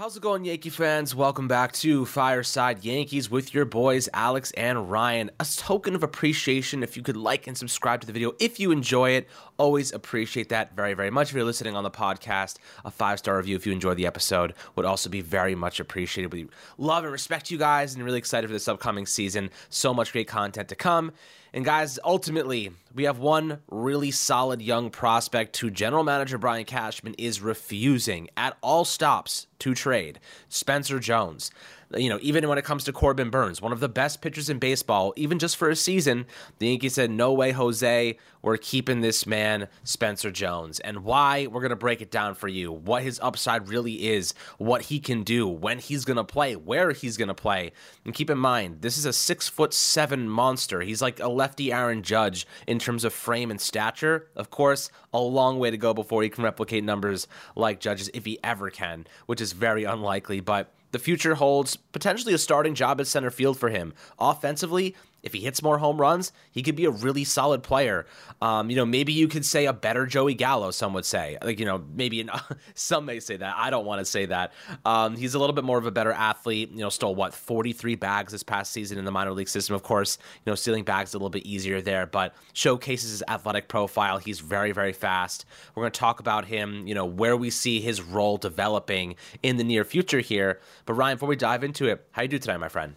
How's it going, Yankee fans? Welcome back to Fireside Yankees with your boys, Alex and Ryan. A token of appreciation if you could like and subscribe to the video if you enjoy it. Always appreciate that very, very much. If you're listening on the podcast, a five star review if you enjoy the episode would also be very much appreciated. We love and respect you guys and really excited for this upcoming season. So much great content to come. And guys, ultimately, we have one really solid young prospect who general manager Brian Cashman is refusing at all stops to trade Spencer Jones you know, even when it comes to Corbin Burnes, one of the best pitchers in baseball, even just for a season, the Yankees said, no way, Jose, we're keeping this man, Spencer Jones. And why? We're going to break it down for you. What his upside really is, what he can do, when he's going to play, where he's going to play. And keep in mind, this is a six foot seven monster. He's like a lefty Aaron Judge in terms of frame and stature. Of course, a long way to go before he can replicate numbers like Judge's, if he ever can, which is very unlikely. But the future holds potentially a starting job at center field for him. Offensively, if he hits more home runs, he could be a really solid player. Um, you know, maybe you could say a better Joey Gallo. Some would say, like you know, maybe an, some may say that. I don't want to say that. Um, he's a little bit more of a better athlete. You know, stole what 43 bags this past season in the minor league system. Of course, you know, stealing bags a little bit easier there, but showcases his athletic profile. He's very, very fast. We're going to talk about him. You know, where we see his role developing in the near future here. But Ryan, before we dive into it, how you do today, my friend?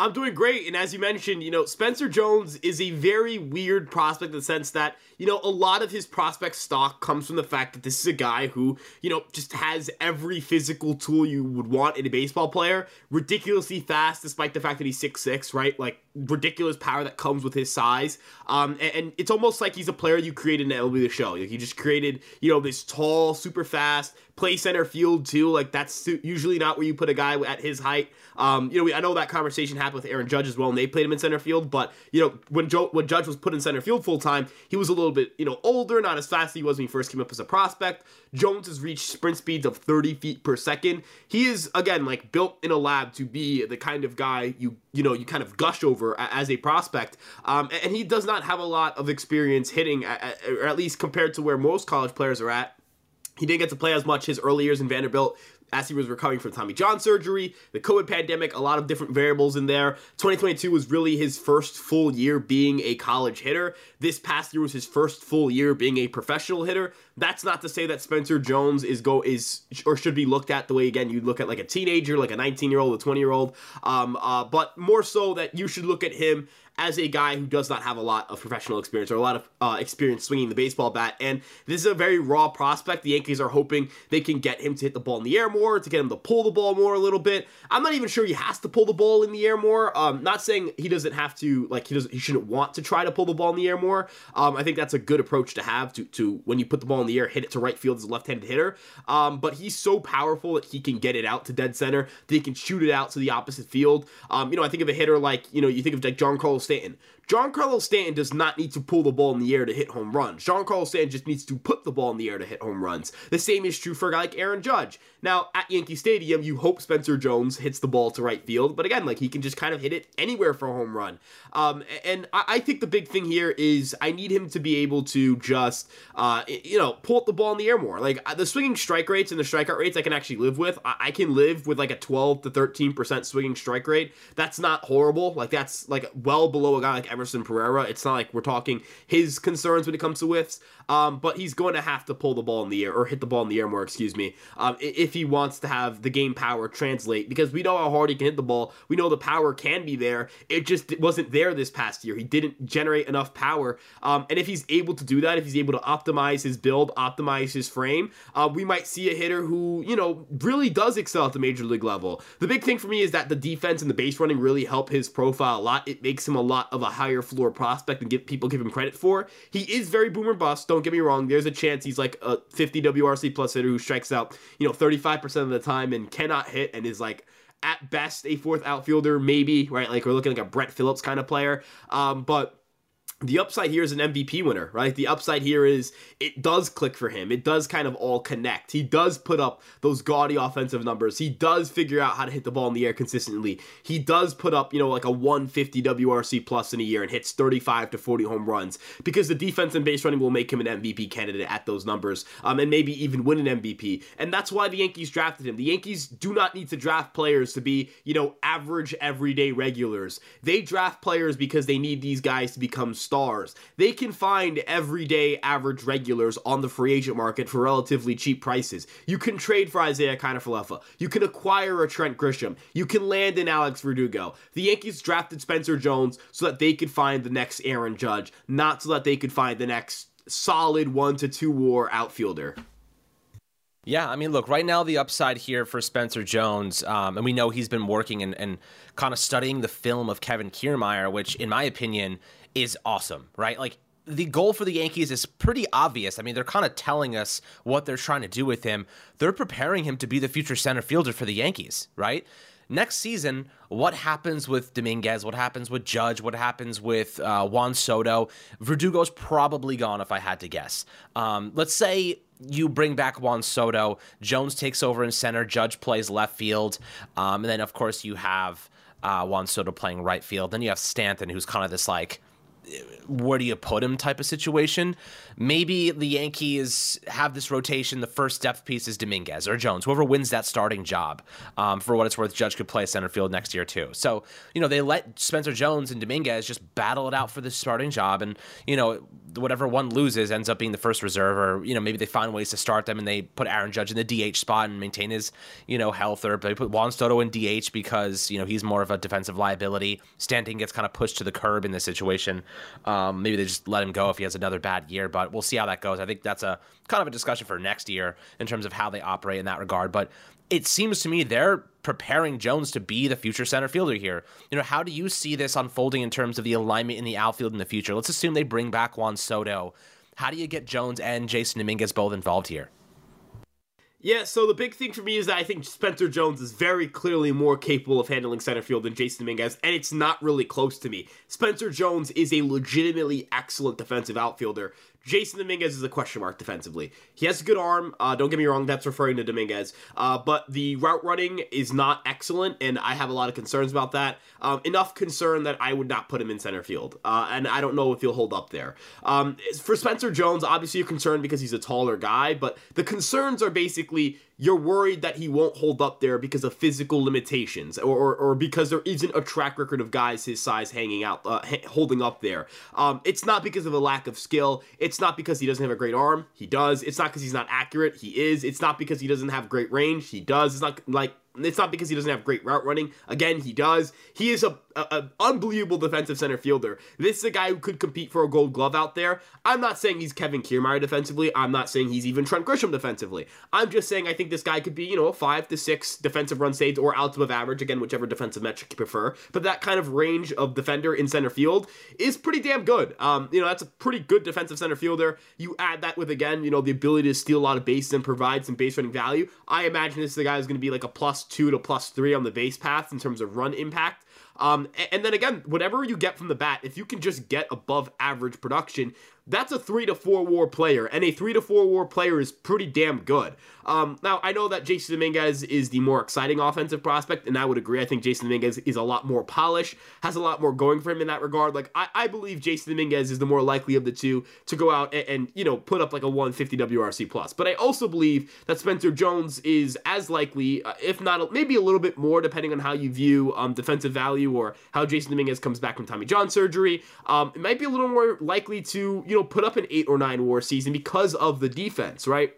I'm doing great. And as you mentioned, you know, Spencer Jones is a very weird prospect in the sense that, you know, a lot of his prospect stock comes from the fact that this is a guy who, you know, just has every physical tool you would want in a baseball player. Ridiculously fast, despite the fact that he's six six, right? Like, ridiculous power that comes with his size. Um, and, and, it's almost like he's a player you created in the MLB The Show. Like, you just created, you know, this tall, super fast, play center field too. Like that's usually not where you put a guy at his height. Um, you know, we, I know that conversation happened with Aaron Judge as well, and they played him in center field. But you know, when Joe, when Judge was put in center field full time, he was a little bit you know older, not as fast as he was when he first came up as a prospect. Jones has reached sprint speeds of 30 feet per second. He is again like built in a lab to be the kind of guy you you know you kind of gush over as a prospect. Um, and he does not have a lot of experience hitting, or at least compared to where most college players are at. He didn't get to play as much his early years in Vanderbilt as he was recovering from Tommy John surgery, the COVID pandemic, a lot of different variables in there. 2022 was really his first full year being a college hitter. This past year was his first full year being a professional hitter. That's not to say that Spencer Jones is go is or should be looked at the way again you look at like a teenager, like a 19 year old, a 20 year old, um, uh, but more so that you should look at him as a guy who does not have a lot of professional experience or a lot of uh, experience swinging the baseball bat. And this is a very raw prospect. The Yankees are hoping they can get him to hit the ball in the air more, to get him to pull the ball more a little bit. I'm not even sure he has to pull the ball in the air more. Um, not saying he doesn't have to, like he doesn't, he shouldn't want to try to pull the ball in the air more. Um, I think that's a good approach to have to to when you put the ball in the air, hit it to right field as a left-handed hitter. Um, but he's so powerful that he can get it out to dead center. That he can shoot it out to the opposite field. Um, you know, I think of a hitter like you know you think of like Giancarlo Stanton. Giancarlo Stanton does not need to pull the ball in the air to hit home runs. Giancarlo Stanton just needs to put the ball in the air to hit home runs. The same is true for a guy like Aaron Judge. Now, at Yankee Stadium, you hope Spencer Jones hits the ball to right field, but again, like he can just kind of hit it anywhere for a home run. Um, and I, think the big thing here is I need him to be able to just, uh, you know, pull the ball in the air more. Like the swinging strike rates and the strikeout rates I can actually live with. I, I can live with like a 12 to 13% swinging strike rate. That's not horrible. Like that's like well below a guy like Everson Pereira. It's not like we're talking his concerns when it comes to whiffs, um, but he's going to have to pull the ball in the air or hit the ball in the air more, excuse me, um, if he wants to have the game power translate because we know how hard he can hit the ball. We know the power can be there. It just wasn't there this past year. He didn't generate enough power. Um, and if he's able to do that, if he's able to optimize his build, optimize his frame, uh, we might see a hitter who, you know, really does excel at the major league level. The big thing for me is that the defense and the base running really help his profile a lot. It makes him a lot of a higher floor prospect and people give him credit for. He is very boomer bust. Don't get me wrong. There's a chance he's like a 50 WRC plus hitter who strikes out, you know, 35% of the time and cannot hit and is like at best a fourth outfielder, maybe right. Like we're looking like a Brett Phillips kind of player. Um, but the upside here is an MVP winner, right? The upside here is it does click for him. It does kind of all connect. He does put up those gaudy offensive numbers. He does figure out how to hit the ball in the air consistently. He does put up, you know, like a 150 WRC plus in a year and hits 35 to 40 home runs because the defense and base running will make him an MVP candidate at those numbers um, and maybe even win an MVP. And that's why the Yankees drafted him. The Yankees do not need to draft players to be, you know, average everyday regulars. They draft players because they need these guys to become stars. They can find everyday average regulars on the free agent market for relatively cheap prices. You can trade for Isiah Kiner-Falefa. You can acquire a Trent Grisham. You can land an Alex Verdugo. The Yankees drafted Spencer Jones so that they could find the next Aaron Judge, not so that they could find the next solid one to two war outfielder. Yeah, I mean, look, right now the upside here for Spencer Jones, um, and we know he's been working and, and kind of studying the film of Kevin Kiermaier, which, in my opinion, is awesome, right? Like, the goal for the Yankees is pretty obvious. I mean, they're kind of telling us what they're trying to do with him. They're preparing him to be the future center fielder for the Yankees, right? Next season, what happens with Dominguez? What happens with Judge? What happens with uh, Juan Soto? Verdugo's probably gone, if I had to guess. Um, let's say you bring back Juan Soto, Jones takes over in center, Judge plays left field, um, and then of course you have uh, Juan Soto playing right field. Then you have Stanton, who's kind of this like where do you put him type of situation. Maybe the Yankees have this rotation. The first depth piece is Dominguez or Jones, whoever wins that starting job. Um, for what it's worth, Judge could play center field next year too. So you know they let Spencer Jones and Dominguez just battle it out for the starting job, and you know whatever one loses ends up being the first reserve, or you know maybe they find ways to start them and they put Aaron Judge in the DH spot and maintain his you know health, or they put Juan Soto in DH because you know he's more of a defensive liability. Stanton gets kind of pushed to the curb in this situation. Um, maybe they just let him go if he has another bad year, but we'll see how that goes. I think that's a kind of a discussion for next year in terms of how they operate in that regard. But it seems to me they're preparing Jones to be the future center fielder here. You know, how do you see this unfolding in terms of the alignment in the outfield in the future? Let's assume they bring back Juan Soto. How do you get Jones and Jasson Dominguez both involved here? Yeah, so the big thing for me is that I think Spencer Jones is very clearly more capable of handling center field than Jasson Dominguez, and it's not really close to me. Spencer Jones is a legitimately excellent defensive outfielder. Jasson Dominguez is a question mark defensively. He has a good arm. Uh, don't get me wrong, that's referring to Dominguez. Uh, but the route running is not excellent, and I have a lot of concerns about that. Um, enough concern that I would not put him in center field, uh, and I don't know if he'll hold up there. Um, for Spencer Jones, obviously you're concerned because he's a taller guy, but the concerns are basically you're worried that he won't hold up there because of physical limitations or, or, or because there isn't a track record of guys his size hanging out, uh, holding up there. Um, it's not because of a lack of skill. It's not because he doesn't have a great arm. He does. It's not because he's not accurate. He is. It's not because he doesn't have great range. He does. It's not like it's not because he doesn't have great route running. Again, he does. He is a, a, a, unbelievable defensive center fielder. This is a guy who could compete for a Gold Glove out there. I'm not saying he's Kevin Kiermaier defensively. I'm not saying he's even Trent Grisham defensively. I'm just saying I think this guy could be, you know, five to six defensive run saves or out above average. Again, whichever defensive metric you prefer. But that kind of range of defender in center field is pretty damn good. Um, you know, that's a pretty good defensive center fielder. You add that with again, you know, the ability to steal a lot of bases and provide some base running value. I imagine this is the guy who's going to be like a plus two to plus three on the base paths in terms of run impact. Um, and then again, whatever you get from the bat, if you can just get above average production, that's a three to four war player, and a three to four war player is pretty damn good. Um, now, I know that Jasson Dominguez is the more exciting offensive prospect, and I would agree. I think Jasson Dominguez is a lot more polished, has a lot more going for him in that regard. Like, I, I believe Jasson Dominguez is the more likely of the two to go out and, and, you know, put up like a 150 WRC plus. But I also believe that Spencer Jones is as likely, uh, if not maybe a little bit more, depending on how you view um, defensive value or how Jasson Dominguez comes back from Tommy John surgery. Um, it might be a little more likely to, you know, put up an eight or nine war season because of the defense, right?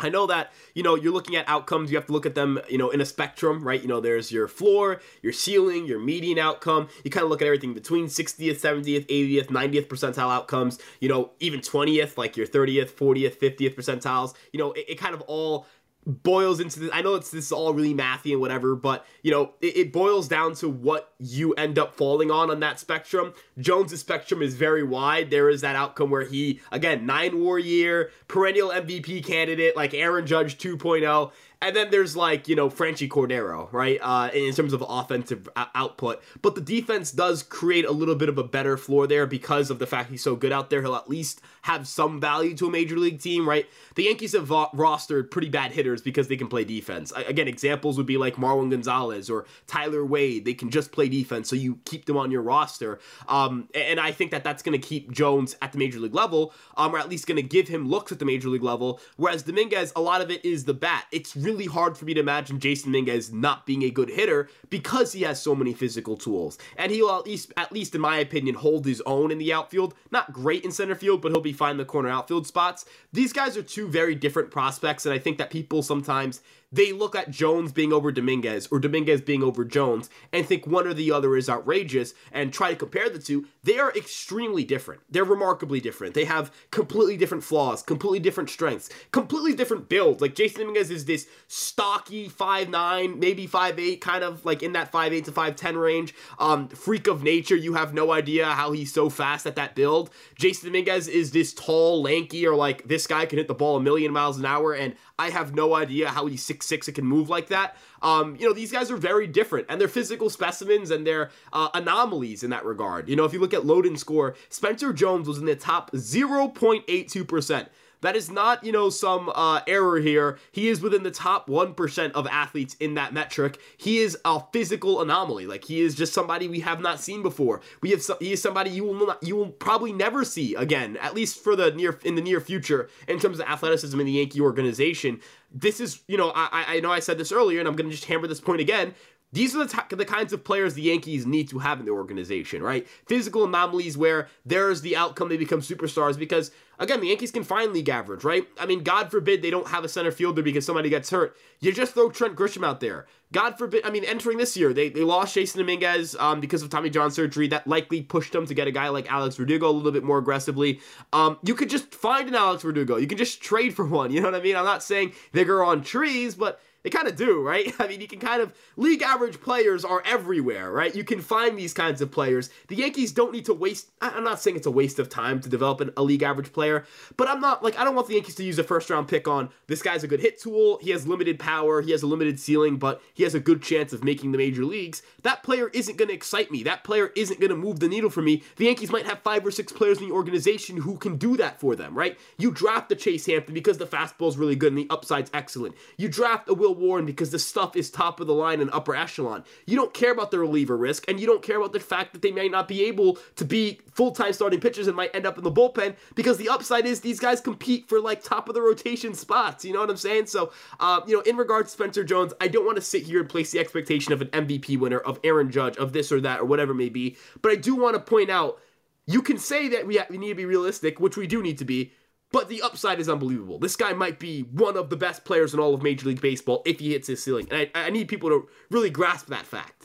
I know that, you know, you're looking at outcomes, you have to look at them, you know, in a spectrum, right? You know, there's your floor, your ceiling, your median outcome. You kind of look at everything between 60th, 70th, 80th, 90th percentile outcomes, you know, even 20th, like your 30th, 40th, 50th percentiles. You know, it, it kind of all boils into this. I know it's this is all really mathy and whatever, but you know it, it, boils down to what you end up falling on on that spectrum. Jones's spectrum is very wide. There is that outcome where he again nine war year perennial MVP candidate like Aaron Judge 2.0 And then there's like, you know, Franchy Cordero, right? Uh, in terms of offensive output. But the defense does create a little bit of a better floor there because of the fact he's so good out there. He'll at least have some value to a major league team, right? The Yankees have vo- rostered pretty bad hitters because they can play defense. Again, examples would be like Marwin Gonzalez or Tyler Wade. They can just play defense, so you keep them on your roster. Um, and I think that that's going to keep Jones at the major league level, um, or at least going to give him looks at the major league level. Whereas Dominguez, a lot of it is the bat. It's hard for me to imagine Jasson Dominguez not being a good hitter because he has so many physical tools, and he'll at least, at least in my opinion, hold his own in the outfield. Not great in center field, but he'll be fine in the corner outfield spots. These guys are two very different prospects, and I think that people sometimes they look at Jones being over Dominguez or Dominguez being over Jones and think one or the other is outrageous and try to compare the two. They are extremely different. They're remarkably different. They have completely different flaws, completely different strengths, completely different builds. Like Jasson Dominguez is this stocky 5'9, maybe 5'8, kind of like in that 5'8 to 5'10 range. Um, freak of nature. You have no idea how he's so fast at that build. Jasson Dominguez is this tall, lanky, or like this guy can hit the ball a million miles an hour, and I have no idea how he's six six and can move like that. Um, you know, these guys are very different, and they're physical specimens and they're uh, anomalies in that regard. You know, if you look at load and score, Spencer Jones was in the top 0.82 percent that is not, you know, some uh, error here. He is within the top 1% of athletes in that metric. He is a physical anomaly. Like he is just somebody we have not seen before. We have he is somebody you will not, you will probably never see again, at least for the near in the near future in terms of athleticism in the Yankee organization. This is, you know, I I know I said this earlier and I'm going to just hammer this point again. These are the, t- the kinds of players the Yankees need to have in their organization, right? Physical anomalies where there's the outcome they become superstars because, again, the Yankees can find league average, right? I mean, God forbid they don't have a center fielder because somebody gets hurt. You just throw Trent Grisham out there. God forbid, I mean, entering this year, they, they lost Jasson Dominguez um, because of Tommy John surgery. That likely pushed them to get a guy like Alex Verdugo a little bit more aggressively. Um, you could just find an Alex Verdugo. You can just trade for one. You know what I mean? I'm not saying they grow on trees, but they kind of do, right? I mean, you can kind of league average players are everywhere, right? You can find these kinds of players. The Yankees don't need to waste. I'm not saying it's a waste of time to develop an, a league average player, but I'm not like I don't want the Yankees to use a first round pick on this guy's a good hit tool. He has limited power. He has a limited ceiling, but he has a good chance of making the major leagues. That player isn't going to excite me. That player isn't going to move the needle for me. The Yankees might have five or six players in the organization who can do that for them, right? You draft the Chase Hampton because the fastball is really good and the upside's excellent. You draft a Will Warren because the stuff is top of the line and upper echelon. You don't care about the reliever risk, and you don't care about the fact that they may not be able to be full time starting pitchers and might end up in the bullpen because the upside is these guys compete for like top of the rotation spots. You know what I'm saying? So, uh, you know, in regards to Spencer Jones, I don't want to sit here and place the expectation of an MVP winner, of Aaron Judge, of this or that, or whatever it may be. But I do want to point out you can say that we, ha- we need to be realistic, which we do need to be, but the upside is unbelievable. This guy might be one of the best players in all of Major League Baseball if he hits his ceiling. And I, I need people to really grasp that fact.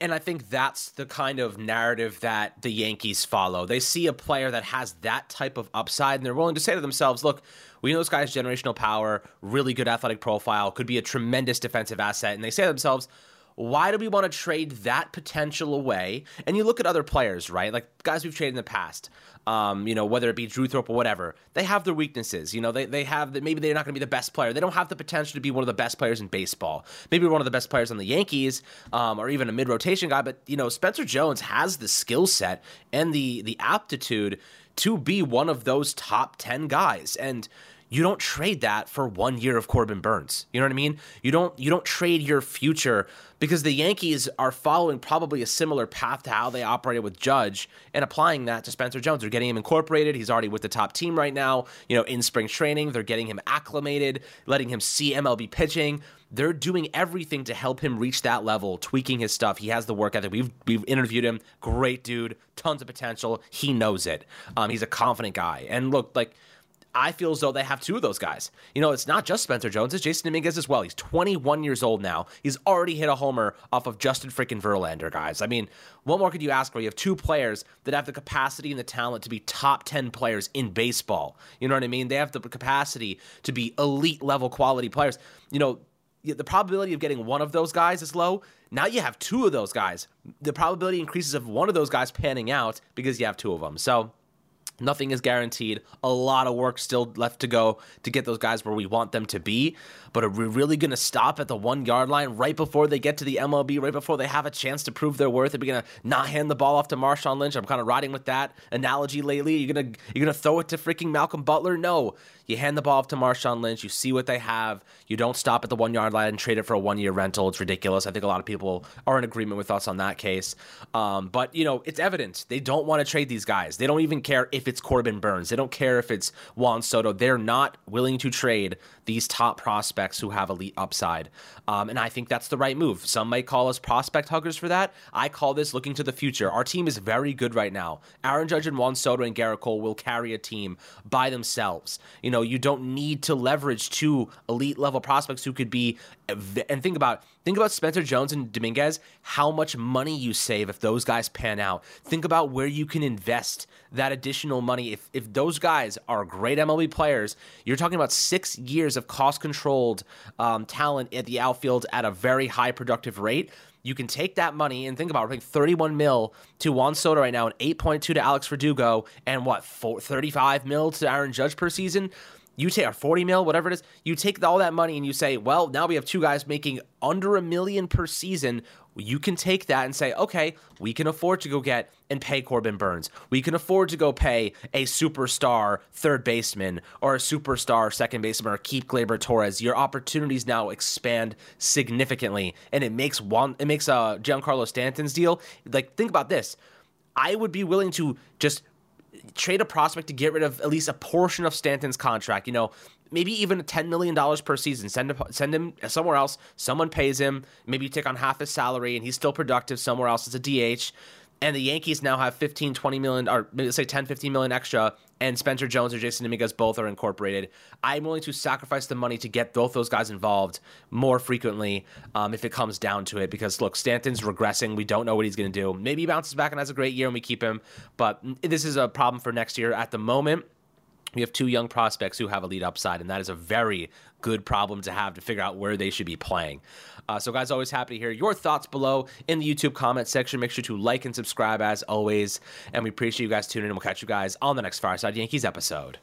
And I think that's the kind of narrative that the Yankees follow. They see a player that has that type of upside, and they're willing to say to themselves, look, we know this guy's generational power, really good athletic profile, could be a tremendous defensive asset. And they say to themselves, why do we want to trade that potential away? And you look at other players, right? Like guys we've traded in the past um, you know, whether it be Drew Thorpe or whatever, they have their weaknesses. You know, they, they have that maybe they're not going to be the best player. They don't have the potential to be one of the best players in baseball. Maybe one of the best players on the Yankees, um, or even a mid rotation guy. But you know, Spencer Jones has the skill set and the the aptitude to be one of those top ten guys. And you don't trade that for one year of Corbin Burnes. You know what I mean? You don't you don't trade your future because the Yankees are following probably a similar path to how they operated with Judge and applying that to Spencer Jones. They're getting him incorporated. He's already with the top team right now. You know, in spring training, they're getting him acclimated, letting him see MLB pitching. They're doing everything to help him reach that level, tweaking his stuff. He has the work ethic. We've we've interviewed him. Great dude, tons of potential. He knows it. Um, he's a confident guy. And look, like I feel as though they have two of those guys. You know, it's not just Spencer Jones, it's Jasson Dominguez as well. He's 21 years old now. He's already hit a homer off of Justin freaking Verlander, guys. I mean, what more could you ask for? You have two players that have the capacity and the talent to be top 10 players in baseball. You know what I mean? They have the capacity to be elite level quality players. You know, the probability of getting one of those guys is low. Now you have two of those guys. The probability increases of one of those guys panning out because you have two of them. So, Nothing is guaranteed. A lot of work still left to go to get those guys where we want them to be. But are we really going to stop at the one yard line right before they get to the MLB, right before they have a chance to prove their worth? Are we going to not hand the ball off to Marshawn Lynch? I'm kind of riding with that analogy lately. You're gonna you're gonna throw it to freaking Malcolm Butler? No, you hand the ball off to Marshawn Lynch. You see what they have. You don't stop at the one yard line and trade it for a one year rental. It's ridiculous. I think a lot of people are in agreement with us on that case. Um, but you know, it's evident they don't want to trade these guys. They don't even care if it's Corbin Burnes. They don't care if it's Juan Soto. They're not willing to trade these top prospects who have elite upside. Um, and I think that's the right move. Some might call us prospect huggers for that. I call this looking to the future. Our team is very good right now. Aaron Judge and Juan Soto and Gerrit Cole will carry a team by themselves. You know, you don't need to leverage two elite level prospects who could be. And think about think about Spencer Jones and Dominguez. How much money you save if those guys pan out. Think about where you can invest that additional money. If if those guys are great MLB players, you're talking about six years of cost controlled um, talent at the outfield at a very high productive rate. You can take that money and think about it, like 31 mil to Juan Soto right now, and 8.2 to Alex Verdugo, and what 4, 35 mil to Aaron Judge per season you take 40 mil, whatever it is, you take all that money and you say, well, now we have two guys making under a million per season. You can take that and say, okay, we can afford to go get and pay Corbin Burnes. We can afford to go pay a superstar third baseman or a superstar second baseman or keep Gleyber Torres. Your opportunities now expand significantly, and it makes one. It makes uh, Giancarlo Stanton's deal. Like, think about this. I would be willing to just trade a prospect to get rid of at least a portion of Stanton's contract. You know, maybe even $10 million per season. Send him, send him somewhere else. Someone pays him. Maybe you take on half his salary and he's still productive somewhere else as a DH and the Yankees now have 15, 20 million, or say 10, 15 million extra, and Spencer Jones or Jasson Dominguez both are incorporated. I'm willing to sacrifice the money to get both those guys involved more frequently um, if it comes down to it. Because look, Stanton's regressing. We don't know what he's going to do. Maybe he bounces back and has a great year and we keep him, but this is a problem for next year. At the moment, we have two young prospects who have a lead upside, and that is a very good problem to have to figure out where they should be playing. Uh, so, guys, always happy to hear your thoughts below in the YouTube comment section. Make sure to like and subscribe as always. And we appreciate you guys tuning in. We'll catch you guys on the next Fireside Yankees episode.